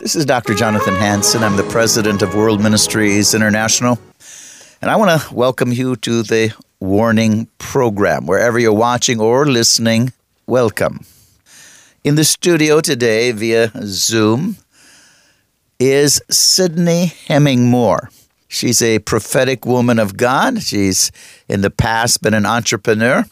This is Dr. Jonathan Hansen. I'm the president of World Ministries International. And I want to welcome you to the Warning Program. Wherever you're watching or listening, welcome. In the studio today via Zoom is Sidney Hemmingmoore. She's a prophetic woman of God. She's in the past been an entrepreneur.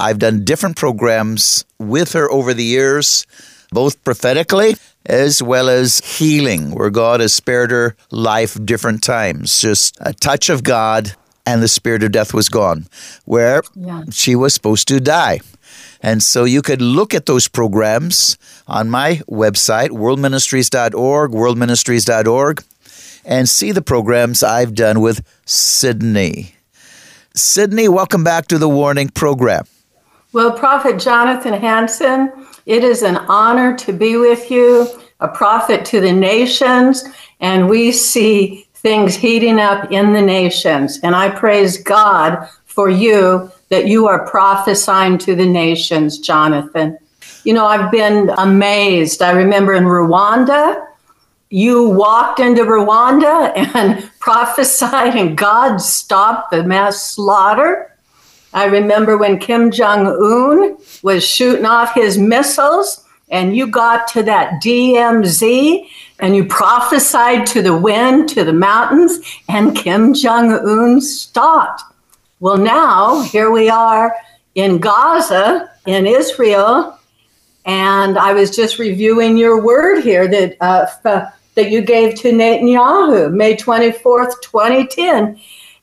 I've done different programs with her over the years, both prophetically as well as healing, where God has spared her life different times. Just a touch of God, and the spirit of death was gone, where yeah. she was supposed to die. And so you could look at those programs on my website, worldministries.org, worldministries.org, and see the programs I've done with Sidney. Sidney, welcome back to the Warning Program. Well, Prophet Jonathan Hansen, it is an honor to be with you, a prophet to the nations, and we see things heating up in the nations. And I praise God for you that you are prophesying to the nations, Jonathan. You know, I've been amazed. I remember in Rwanda, you walked into Rwanda and prophesied, and God stopped the mass slaughter. I remember when Kim Jong un was shooting off his missiles, and you got to that DMZ and you prophesied to the wind, to the mountains, and Kim Jong un stopped. Well, now here we are in Gaza, in Israel, and I was just reviewing your word here that uh, that you gave to Netanyahu, May twenty fourth, twenty ten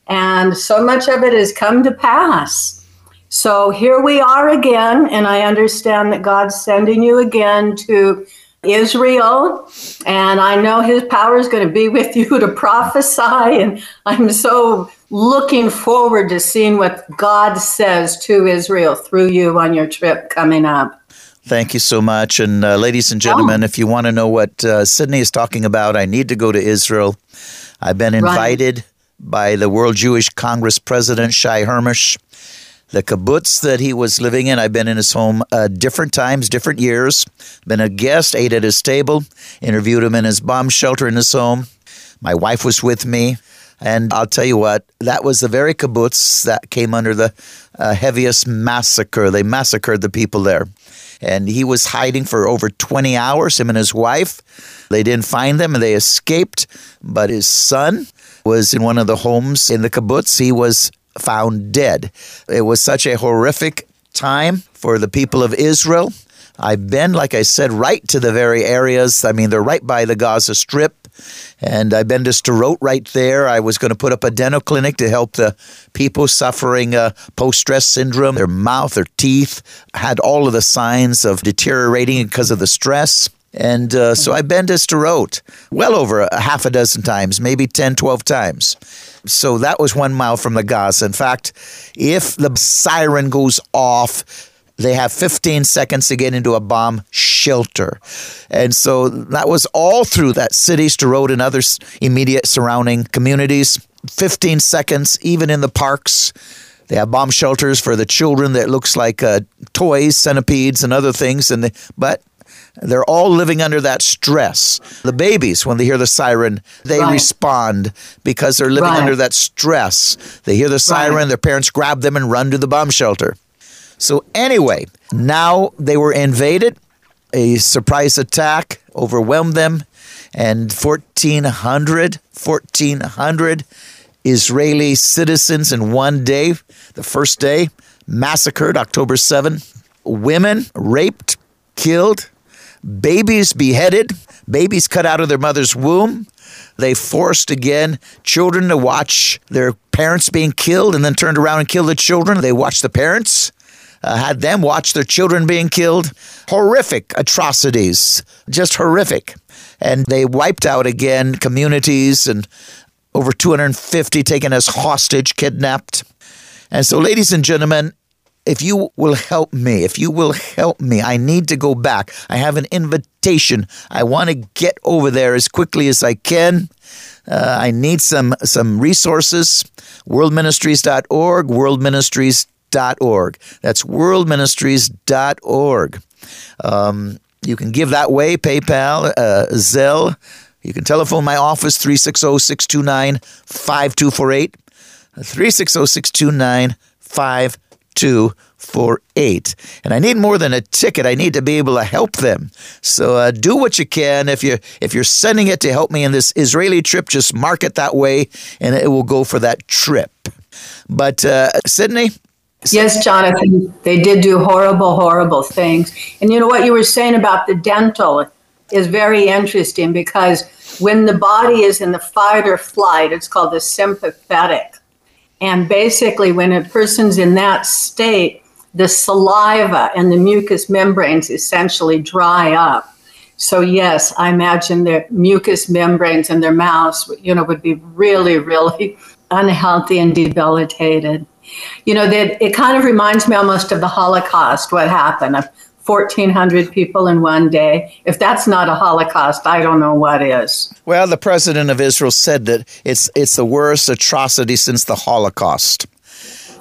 and so much of it has come to pass. So here we are again, and I understand that God's sending you again to Israel, and I know His power is going to be with you to prophesy, and I'm so looking forward to seeing what God says to Israel through you on your trip coming up. Thank you so much. And uh, ladies and gentlemen, oh. if you want to know what uh, Sidney is talking about, I need to go to Israel. I've been invited. Right by the World Jewish Congress president, Shai Hermesh. The kibbutz that he was living in, I've been in his home uh, different times, different years. Been a guest, ate at his table, interviewed him in his bomb shelter in his home. My wife was with me. And I'll tell you what, that was the very kibbutz that came under the uh, heaviest massacre. They massacred the people there. And he was hiding for over 20 hours, him and his wife. They didn't find them and they escaped. But his son was in one of the homes in the kibbutz. He was found dead. It was such a horrific time for the people of Israel. I've been, like I said, right to the very areas. I mean, they're right by the Gaza Strip. And I've been to Sderot right there. I was going to put up a dental clinic to help the people suffering uh, post stress syndrome. Their mouth, their teeth had all of the signs of deteriorating because of the stress. And uh, so been to Sderot well over a half a dozen times, maybe 10, 12 times. So that was one mile from the Gaza. In fact, if the siren goes off, they have 15 seconds to get into a bomb shelter. And so that was all through that city, Sderot, and other immediate surrounding communities. 15 seconds, even in the parks. They have bomb shelters for the children that looks like uh, toys, centipedes, and other things. And they, but they're all living under that stress. The babies, when they hear the siren, they right. respond because they're living right. under that stress. They hear the siren, right. their parents grab them and run to the bomb shelter. So, anyway, now they were invaded. A surprise attack overwhelmed them, and 1,400, 1,400 Israeli citizens in one day, the first day, massacred October 7. Women raped, killed, babies beheaded, babies cut out of their mother's womb. They forced again children to watch their parents being killed and then turned around and killed the children. They watched the parents, uh, had them watch their children being killed. Horrific atrocities, just horrific. And they wiped out again communities and over 250 taken as hostage, kidnapped. And so, ladies and gentlemen, if you will help me, if you will help me, I need to go back. I have an invitation. I want to get over there as quickly as I can. Uh, I need some some resources. Worldministries.org, worldministries.org. That's worldministries.org. Um, You can give that way PayPal, uh, Zelle. You can telephone my office 360 629 5248. 360 629 5248. And I need more than a ticket. I need to be able to help them. So uh, do what you can. If you're, if you're sending it to help me in this Israeli trip, just mark it that way and it will go for that trip. But uh, Sidney, Yes, Jonathan, they did do horrible, horrible things. And you know what you were saying about the dental is very interesting because when the body is in the fight or flight, it's called the sympathetic. And basically, when a person's in that state, the saliva and the mucous membranes essentially dry up. So yes, I imagine their mucous membranes in their mouths, you know, would be really, really unhealthy and debilitated. You know, that it kind of reminds me almost of the Holocaust, what happened. 1,400 people in one day. If that's not a Holocaust, I don't know what is. Well, the president of Israel said that it's it's the worst atrocity since the Holocaust.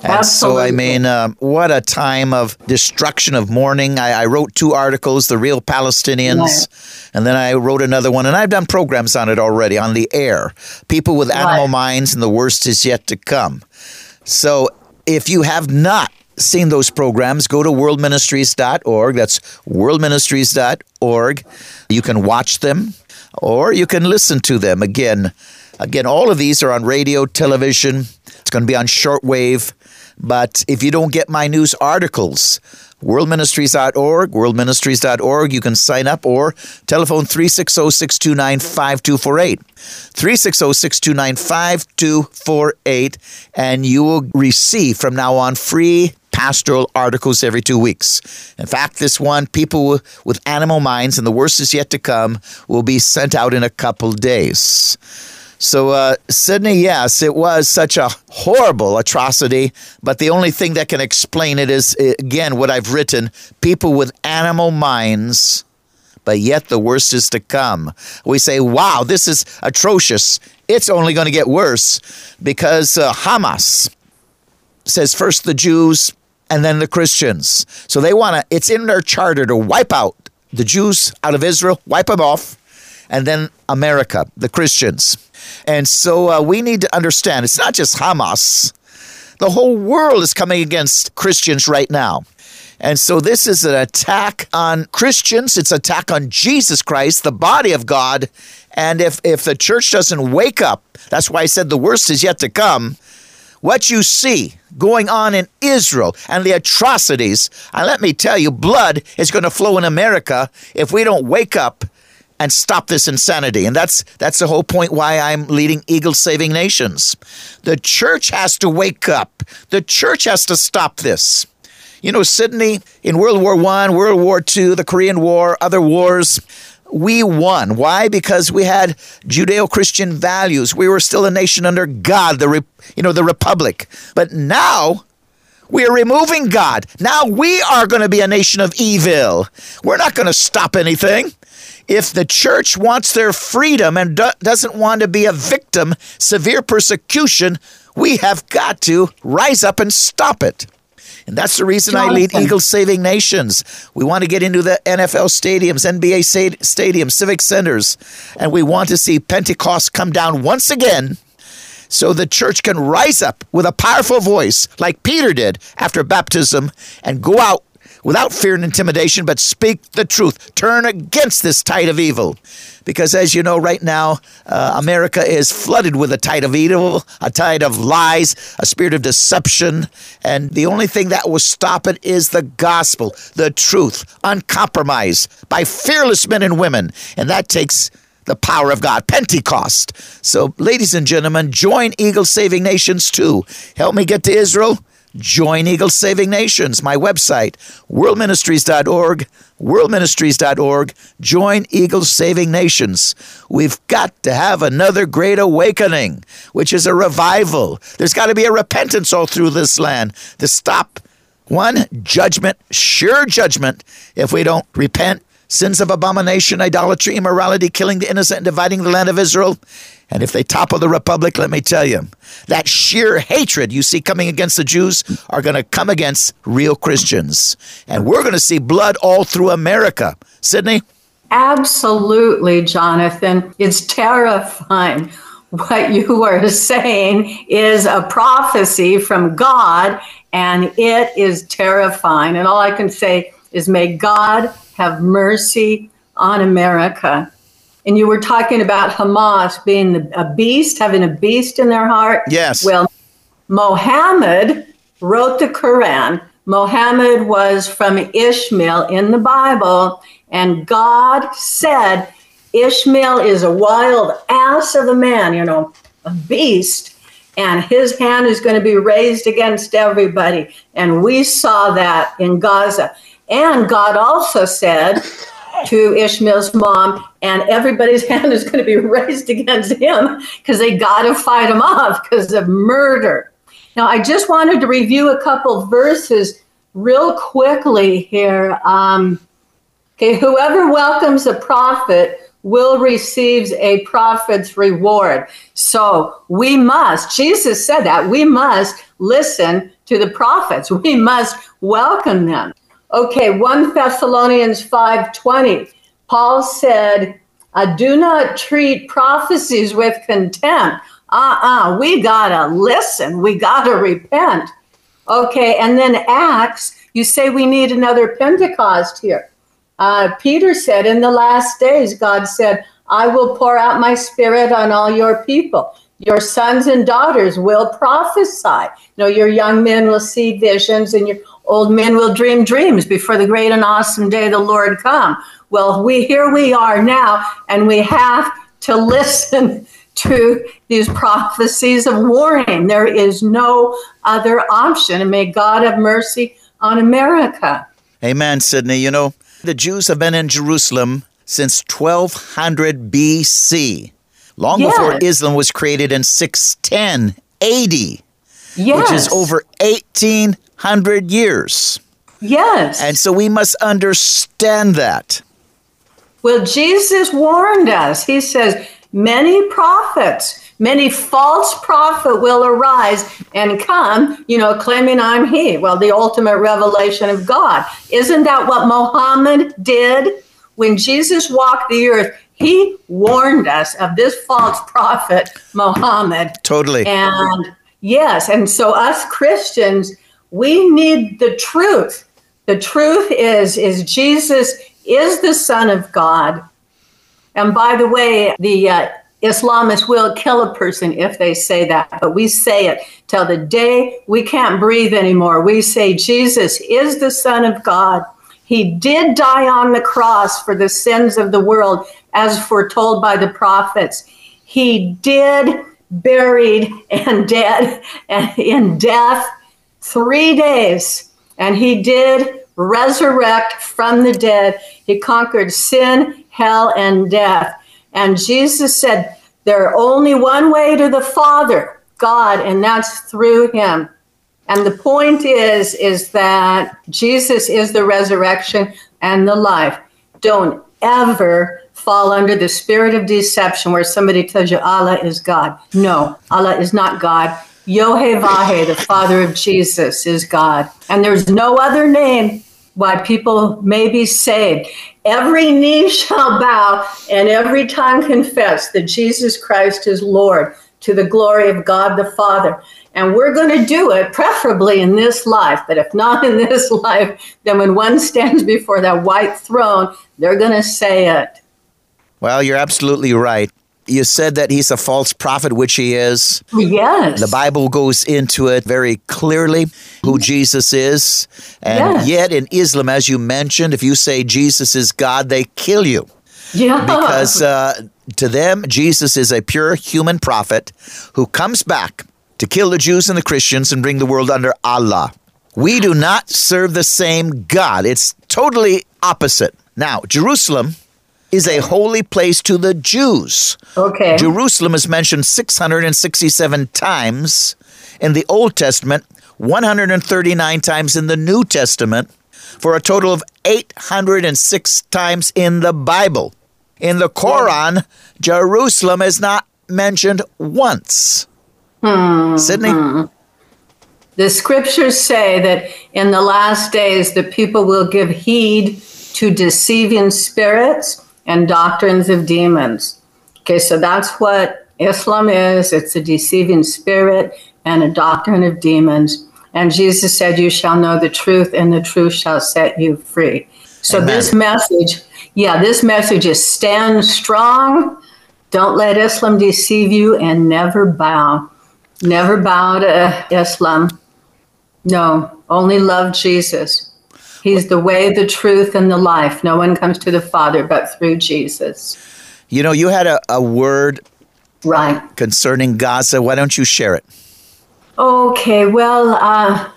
And Absolutely. so, I mean, uh, what a time of destruction of mourning. I, I wrote two articles, The Real Palestinians, and then I wrote another one, and I've done programs on it already on the air. People with animal right. minds, and the worst is yet to come. So, if you have not seen those programs, go to worldministries.org. That's worldministries.org. You can watch them or you can listen to them. Again, again, all of these are on radio, television. It's going to be on shortwave. But if you don't get my news articles, worldministries.org, worldministries.org, you can sign up or telephone 360 629 5248. 360 629 5248, and you will receive from now on free pastoral articles every two weeks. In fact, this one, people with animal minds, and the worst is yet to come, will be sent out in a couple days. So, uh, Sidney, yes, it was such a horrible atrocity, but the only thing that can explain it is, again, what I've written people with animal minds, but yet the worst is to come. We say, wow, this is atrocious. It's only going to get worse because uh, Hamas says first the Jews and then the Christians. So they want to, it's in their charter to wipe out the Jews out of Israel, wipe them off, and then America, the Christians. And so uh, we need to understand it's not just Hamas, the whole world is coming against Christians right now. And so this is an attack on Christians, it's attack on Jesus Christ, the body of God. And if, if the church doesn't wake up, that's why I said the worst is yet to come. What you see going on in Israel and the atrocities, and let me tell you, blood is going to flow in America if we don't wake up and stop this insanity. And that's that's the whole point why I'm leading Eagle Saving Nations. The church has to wake up. The church has to stop this. You know, Sidney in World War One, World War Two, the Korean War, other wars, we won. Why? Because we had Judeo-Christian values. We were still a nation under God, the you know the republic. But now we are removing God. Now we are going to be a nation of evil. We're not going to stop anything if the church wants their freedom and do- doesn't want to be a victim, severe persecution, we have got to rise up and stop it. And that's the reason Jonathan. I lead Eagle Saving Nations. We want to get into the NFL stadiums, NBA stadiums, civic centers, and we want to see Pentecost come down once again so the church can rise up with a powerful voice like Peter did after baptism and go out without fear and intimidation, but speak the truth. Turn against this tide of evil. Because as you know, right now, uh, America is flooded with a tide of evil, a tide of lies, a spirit of deception. And the only thing that will stop it is the gospel, the truth, uncompromised by fearless men and women. And that takes the power of God, Pentecost. So, ladies and gentlemen, join Eagle Saving Nations too. Help me get to Israel. Join Eagle Saving Nations, my website, worldministries.org, worldministries.org. Join Eagle Saving Nations. We've got to have another great awakening, which is a revival. There's got to be a repentance all through this land to stop one judgment, sure judgment, if we don't repent. Sins of abomination, idolatry, immorality, killing the innocent, and dividing the land of Israel. And if they topple the republic, let me tell you, that sheer hatred you see coming against the Jews are going to come against real Christians. And we're going to see blood all through America. Sidney? Absolutely, Jonathan. It's terrifying. What you are saying is a prophecy from God, and it is terrifying. And all I can say is, may God have mercy on America. And you were talking about Hamas being a beast, having a beast in their heart. Yes. Well, Mohammed wrote the Quran. Mohammed was from Ishmael in the Bible, and God said, Ishmael is a wild ass of a man, you know, a beast, and his hand is going to be raised against everybody. And we saw that in Gaza. And God also said, to Ishmael's mom, and everybody's hand is going to be raised against him because they got to fight him off because of murder. Now, I just wanted to review a couple verses real quickly here. Um, okay, whoever welcomes a prophet will receive a prophet's reward. So we must, Jesus said that, we must listen to the prophets. We must welcome them. Okay, 1 Thessalonians 5:20. Paul said, uh, "Do not treat prophecies with contempt." Uh-uh, we got to listen. We got to repent. Okay, and then Acts, you say we need another Pentecost here. Uh, Peter said, In the last days, God said, I will pour out my spirit on all your people. Your sons and daughters will prophesy. You know, your young men will see visions and your old men will dream dreams before the great and awesome day the Lord come. Well, we here we are now, and we have to listen to these prophecies of warning. There is no other option, and may God have mercy on America. Amen, Sidney. You know, the Jews have been in Jerusalem since 1200 BC, long yes. before Islam was created in 610 AD, yes. which is over 18 hundred years. Yes. And so we must understand that. Well, Jesus warned us. He says, many prophets, many false prophet will arise and come, you know, claiming I'm he. Well, the ultimate revelation of God. Isn't that what Muhammad did? When Jesus walked the earth, he warned us of this false prophet, Muhammad. Totally. And yes, and so us Christians, we need the truth. The truth is is Jesus is the Son of God. And by the way, the uh, Islamists will kill a person if they say that, but we say it till the day we can't breathe anymore. We say Jesus is the Son of God. He did die on the cross for the sins of the world, as foretold by the prophets. He did buried and dead and in death three days, and he did resurrect from the dead. He conquered sin, hell, and death. And Jesus said, There's only one way to the Father, God, and that's through him. And the point is, is that Jesus is the resurrection and the life. Don't ever fall under the spirit of deception where somebody tells you Allah is God. No, Allah is not God. Yohevah, the Father of Jesus, is God. And there's no other name why people may be saved. Every knee shall bow and every tongue confess that Jesus Christ is Lord to the glory of God the Father. And we're going to do it, preferably in this life. But if not in this life, then when one stands before that white throne, they're going to say it. Well, you're absolutely right you said that he's a false prophet, which he is. Yes. The Bible goes into it very clearly who Jesus is. And yes. yet in Islam, as you mentioned, if you say Jesus is God, they kill you. Yeah. Because uh, to them, Jesus is a pure human prophet who comes back to kill the Jews and the Christians and bring the world under Allah. We do not serve the same God. It's totally opposite. Now, Jerusalem is a holy place to the Jews. Okay. Jerusalem is mentioned 667 times in the Old Testament, 139 times in the New Testament, for a total of 806 times in the Bible. In the Quran, Jerusalem is not mentioned once. Hmm. Sidney? Hmm. The scriptures say that in the last days the people will give heed to deceiving spirits and doctrines of demons. Okay, so that's what Islam is it's a deceiving spirit and a doctrine of demons. And Jesus said, You shall know the truth, and the truth shall set you free. So, Amen. this message, yeah, this message is stand strong. Don't let Islam deceive you and never bow. Never bow to Islam. No, only love Jesus. He's the way, the truth, and the life. No one comes to the Father but through Jesus. You know, you had a, a word right concerning Gaza. Why don't you share it? Okay, well, uh,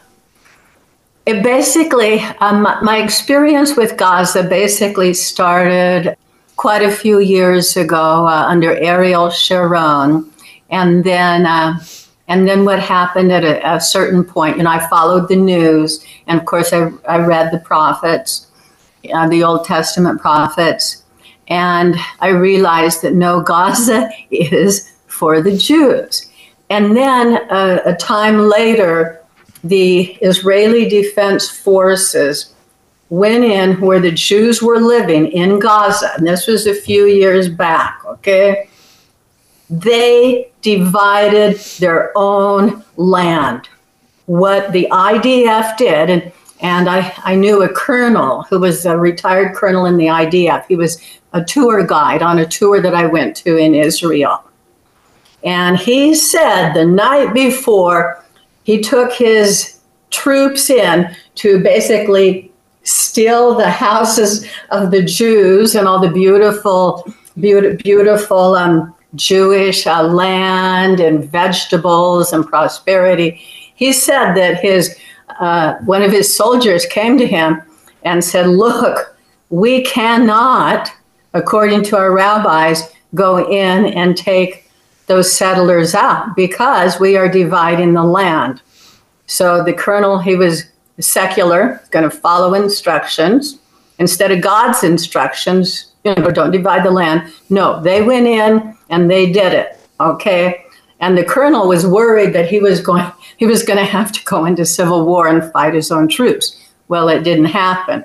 it basically, um, my experience with Gaza basically started quite a few years ago uh, under Ariel Sharon. And then, uh, and then what happened at a, a, certain point, you know, I followed the news, and of course, I, I read the prophets, uh, the Old Testament prophets, and I realized that no, Gaza is for the Jews. And then uh, a time later, the Israeli Defense Forces went in where the Jews were living in Gaza, and this was a few years back, okay? They divided their own land. What the IDF did, and, and I, I knew a colonel who was a retired colonel in the IDF. He was a tour guide on a tour that I went to in Israel. And he said the night before, he took his troops in to basically steal the houses of the Jews and all the beautiful, beautiful, beautiful um, Jewish uh, land and vegetables and prosperity. He said that his uh, one of his soldiers came to him and said, "Look, we cannot, according to our rabbis, go in and take those settlers out because we are dividing the land. So the colonel, he was secular, going to follow instructions instead of God's instructions. You know, don't divide the land. No, they went in and they did it. Okay, and the colonel was worried that he was going he was going to have to go into civil war and fight his own troops. Well, it didn't happen.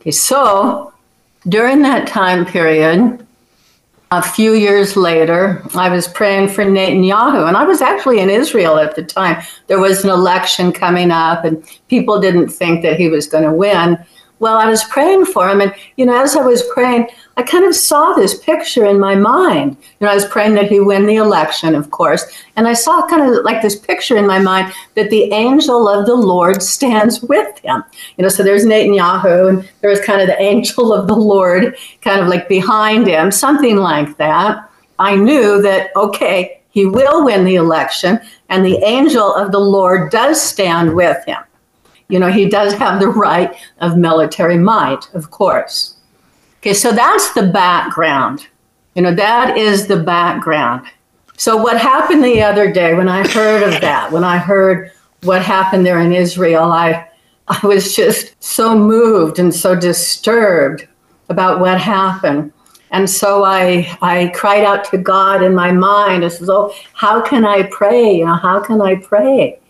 Okay, so during that time period, a few years later, I was praying for Netanyahu, and I was actually in Israel at the time. There was an election coming up, and people didn't think that he was going to win. Well, I was praying for him, and you know, as I was praying, I kind of saw this picture in my mind. You know, I was praying that he win the election, of course, and I saw kind of like this picture in my mind that the angel of the Lord stands with him. You know, so there's Netanyahu, and there's kind of the angel of the Lord kind of like behind him, something like that. I knew that, okay, he will win the election, and the angel of the Lord does stand with him. You know, he does have the right of military might, of course. Okay, so that's the background. You know, that is the background. So, what happened the other day when I heard of that, when I heard what happened there in Israel, I, I was just so moved and so disturbed about what happened. And so I, I cried out to God in my mind. I said, Oh, how can I pray? You know, how can I pray?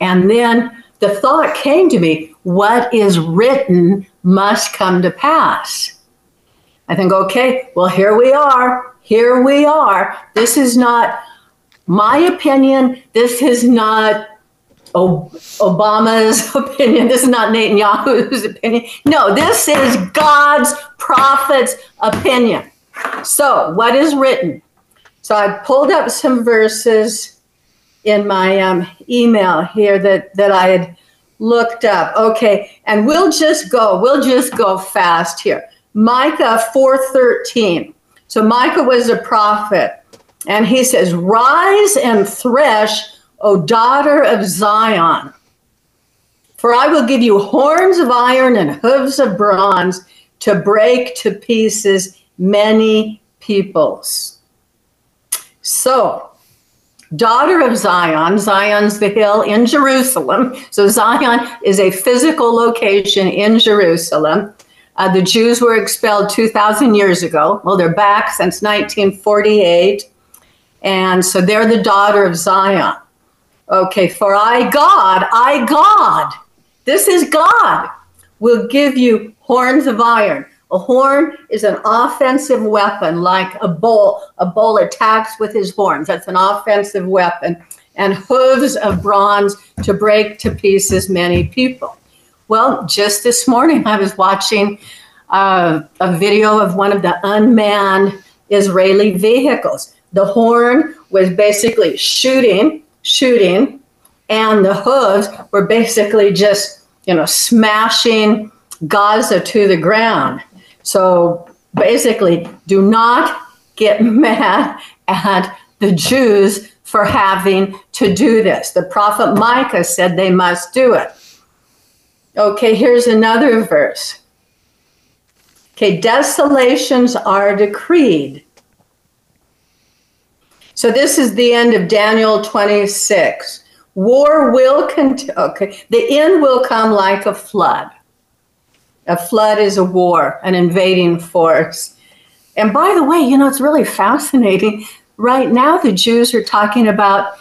And then the thought came to me what is written must come to pass. I think, okay, well, here we are. Here we are. This is not my opinion. This is not Obama's opinion. This is not Netanyahu's opinion. No, this is God's prophet's opinion. So, what is written? So, I pulled up some verses in my um, email here that, that I had looked up. Okay, and we'll just go, we'll just go fast here. Micah 4:13. So Micah was a prophet, and he says, "Rise and thresh, O daughter of Zion, for I will give you horns of iron and hooves of bronze to break to pieces many peoples." So, daughter of Zion, Zion's the hill in Jerusalem. So Zion is a physical location in Jerusalem. Uh, the Jews were expelled 2,000 years ago. Well, they're back since 1948. And so they're the daughter of Zion. Okay, for I, God, I, God, this is God, will give you horns of iron. A horn is an offensive weapon, like a bull. A bull attacks with his horns. That's an offensive weapon. And hooves of bronze to break to pieces many people. Well, just this morning, I was watching uh, a video of one of the unmanned Israeli vehicles. The horn was basically shooting, shooting, and the hooves were basically just, you know, smashing Gaza to the ground. So basically, do not get mad at the Jews for having to do this. The prophet Micah said they must do it. Okay, here's another verse. Okay, desolations are decreed. So this is the end of Daniel 26. War will continue. Okay, the end will come like a flood. A flood is a war, an invading force. And by the way, you know, it's really fascinating. Right now, the Jews are talking about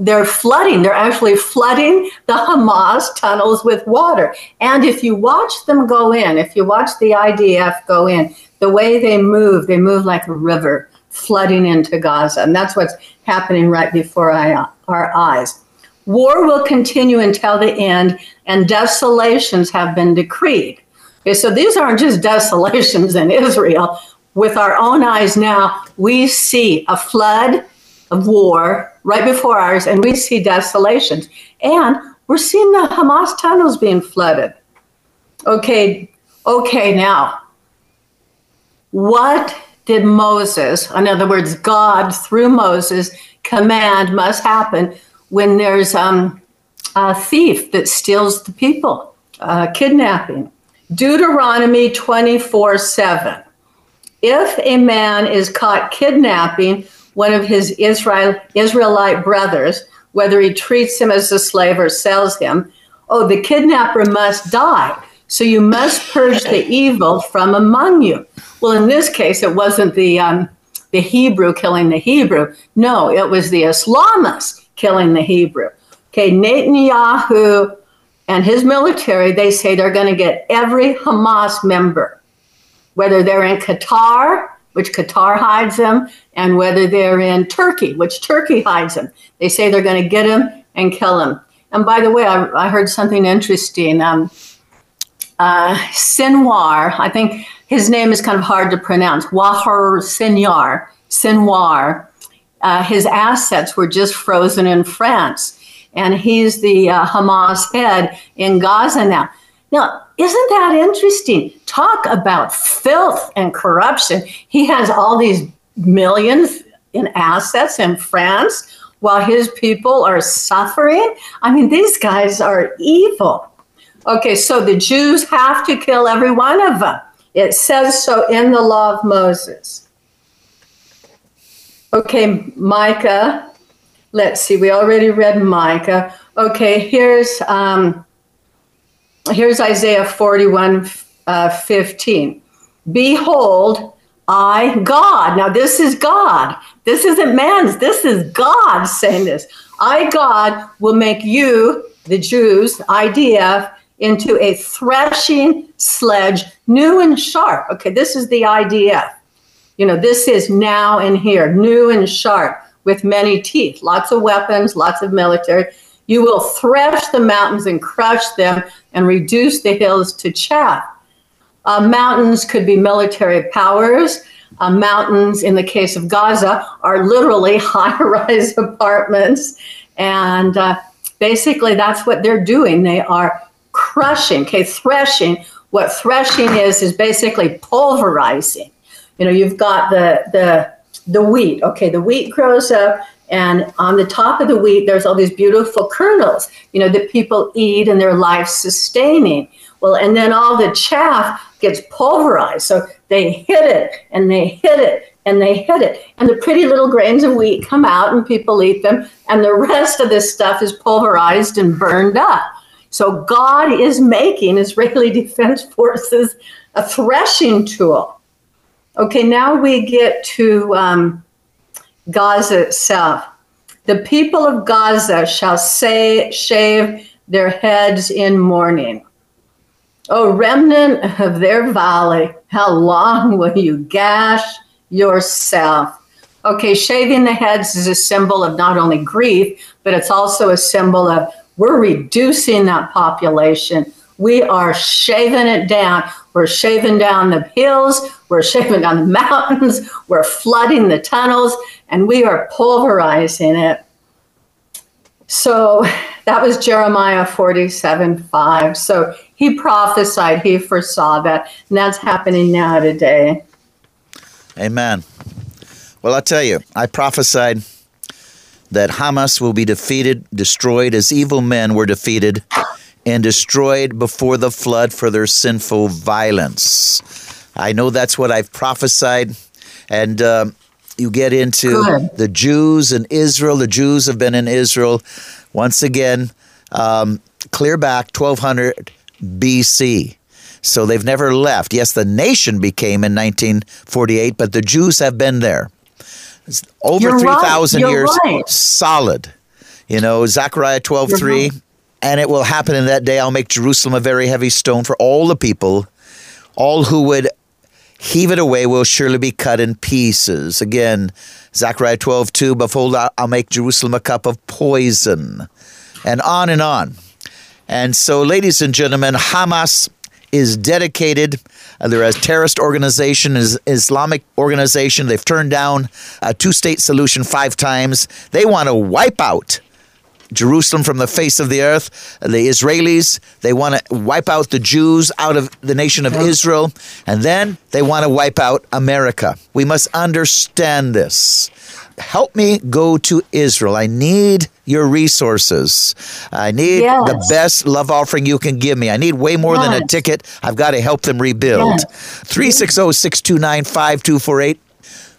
they're flooding, they're actually flooding the Hamas tunnels with water. And if you watch them go in, if you watch the IDF go in, the way they move, they move like a river flooding into Gaza. And that's what's happening right before our eyes. War will continue until the end, and desolations have been decreed. Okay, so these aren't just desolations in Israel. With our own eyes now, we see a flood of war right before ours, and we see desolations. And we're seeing the Hamas tunnels being flooded. Okay, okay, now, what did Moses, in other words, God through Moses, command must happen when there's um, a thief that steals the people, uh, kidnapping? Deuteronomy 24 7. If a man is caught kidnapping one of his Israel, Israelite brothers, whether he treats him as a slave or sells him, oh, the kidnapper must die. So you must purge the evil from among you. Well, in this case, it wasn't the um, the Hebrew killing the Hebrew. No, it was the Islamists killing the Hebrew. Okay, Netanyahu and his military, they say they're going to get every Hamas member, whether they're in Qatar, which Qatar hides them, and whether they're in Turkey, which Turkey hides them. They say they're going to get them and kill them. And by the way, I, I heard something interesting. Um, uh, Sinwar, I think his name is kind of hard to pronounce. Wahar Sinwar, Sinwar. Uh, his assets were just frozen in France and he's the uh, Hamas head in Gaza now. Now, isn't that interesting? Talk about filth and corruption. He has all these millions in assets in France while his people are suffering. I mean, these guys are evil. Okay, so the Jews have to kill every one of them. It says so in the law of Moses. Okay, Micah let's see, we already read Micah. Okay, here's um, here's Isaiah 41, uh, 15. Behold, I, God. Now, this is God. This isn't man's. This is God saying this. I, God, will make you, the Jews, IDF, into a threshing sledge, new and sharp. Okay, this is the IDF. You know, this is now and here, new and sharp with many teeth, lots of weapons, lots of military. You will thresh the mountains and crush them and reduce the hills to chaff. Uh, mountains could be military powers. Uh, mountains, in the case of Gaza, are literally high rise apartments. And uh, basically, that's what they're doing. They are crushing, okay, threshing. What threshing is, is basically pulverizing. You know, you've got the, the the wheat. Okay, the wheat grows up, and on the top of the wheat, there's all these beautiful kernels, you know, that people eat and their life sustaining. Well, and then all the chaff gets pulverized. So they hit it and they hit it and they hit it. And the pretty little grains of wheat come out and people eat them. And the rest of this stuff is pulverized and burned up. So God is making Israeli Defense Forces a threshing tool Okay, now we get to um, Gaza itself. The people of Gaza shall say, shave their heads in mourning. O remnant of their valley, how long will you gash yourself? Okay, shaving the heads is a symbol of not only grief, but it's also a symbol of we're reducing that population. We are shaving it down. We're shaving down the hills, we're shaving down the mountains, we're flooding the tunnels, and we are pulverizing it. So that was Jeremiah 47 5. So he prophesied, he foresaw that, and that's happening now today. Amen. Well, I'll tell you, I prophesied that Hamas will be defeated, destroyed as evil men were defeated and destroyed before the flood for their sinful violence. I know that's what I've prophesied. And um, you get into Good. the Jews in Israel. The Jews have been in Israel once again, um, clear back 1200 BC. So they've never left. Yes, the nation became in 1948, but the Jews have been there. It's over 3,000 right. years right. solid. You know, Zechariah 12 3, and it will happen in that day. I'll make Jerusalem a very heavy stone for all the people. All who would heave it away will surely be cut in pieces. Again, Zechariah 12 2, behold, I'll make Jerusalem a cup of poison. And on and on. And so, ladies and gentlemen, Hamas is dedicated. Uh, they're a terrorist organization, is Islamic organization. They've turned down a two-state solution five times. They want to wipe out Jerusalem from the face of the earth. The Israelis, they want to wipe out the Jews out of the nation of Israel. And then they want to wipe out America. We must understand this help me go to Israel. I need your resources. I need yes. the best love offering you can give me. I need way more yes. than a ticket. I've got to help them rebuild. 360 629 5248.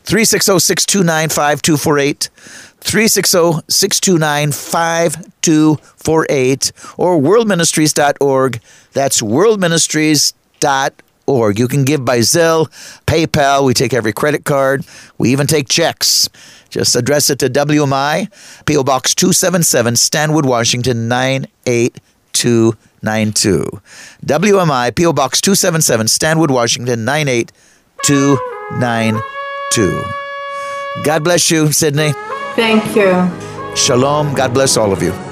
360 629 5248. 360 629 5248 or worldministries.org. That's worldministries.org org. You can give by Zelle, PayPal. We take every credit card. We even take checks. Just address it to WMI, P.O. Box 277, Stanwood, Washington 98292. WMI, P.O. Box 277, Stanwood, Washington 98292. God bless you, Sidney. Thank you. Shalom. God bless all of you.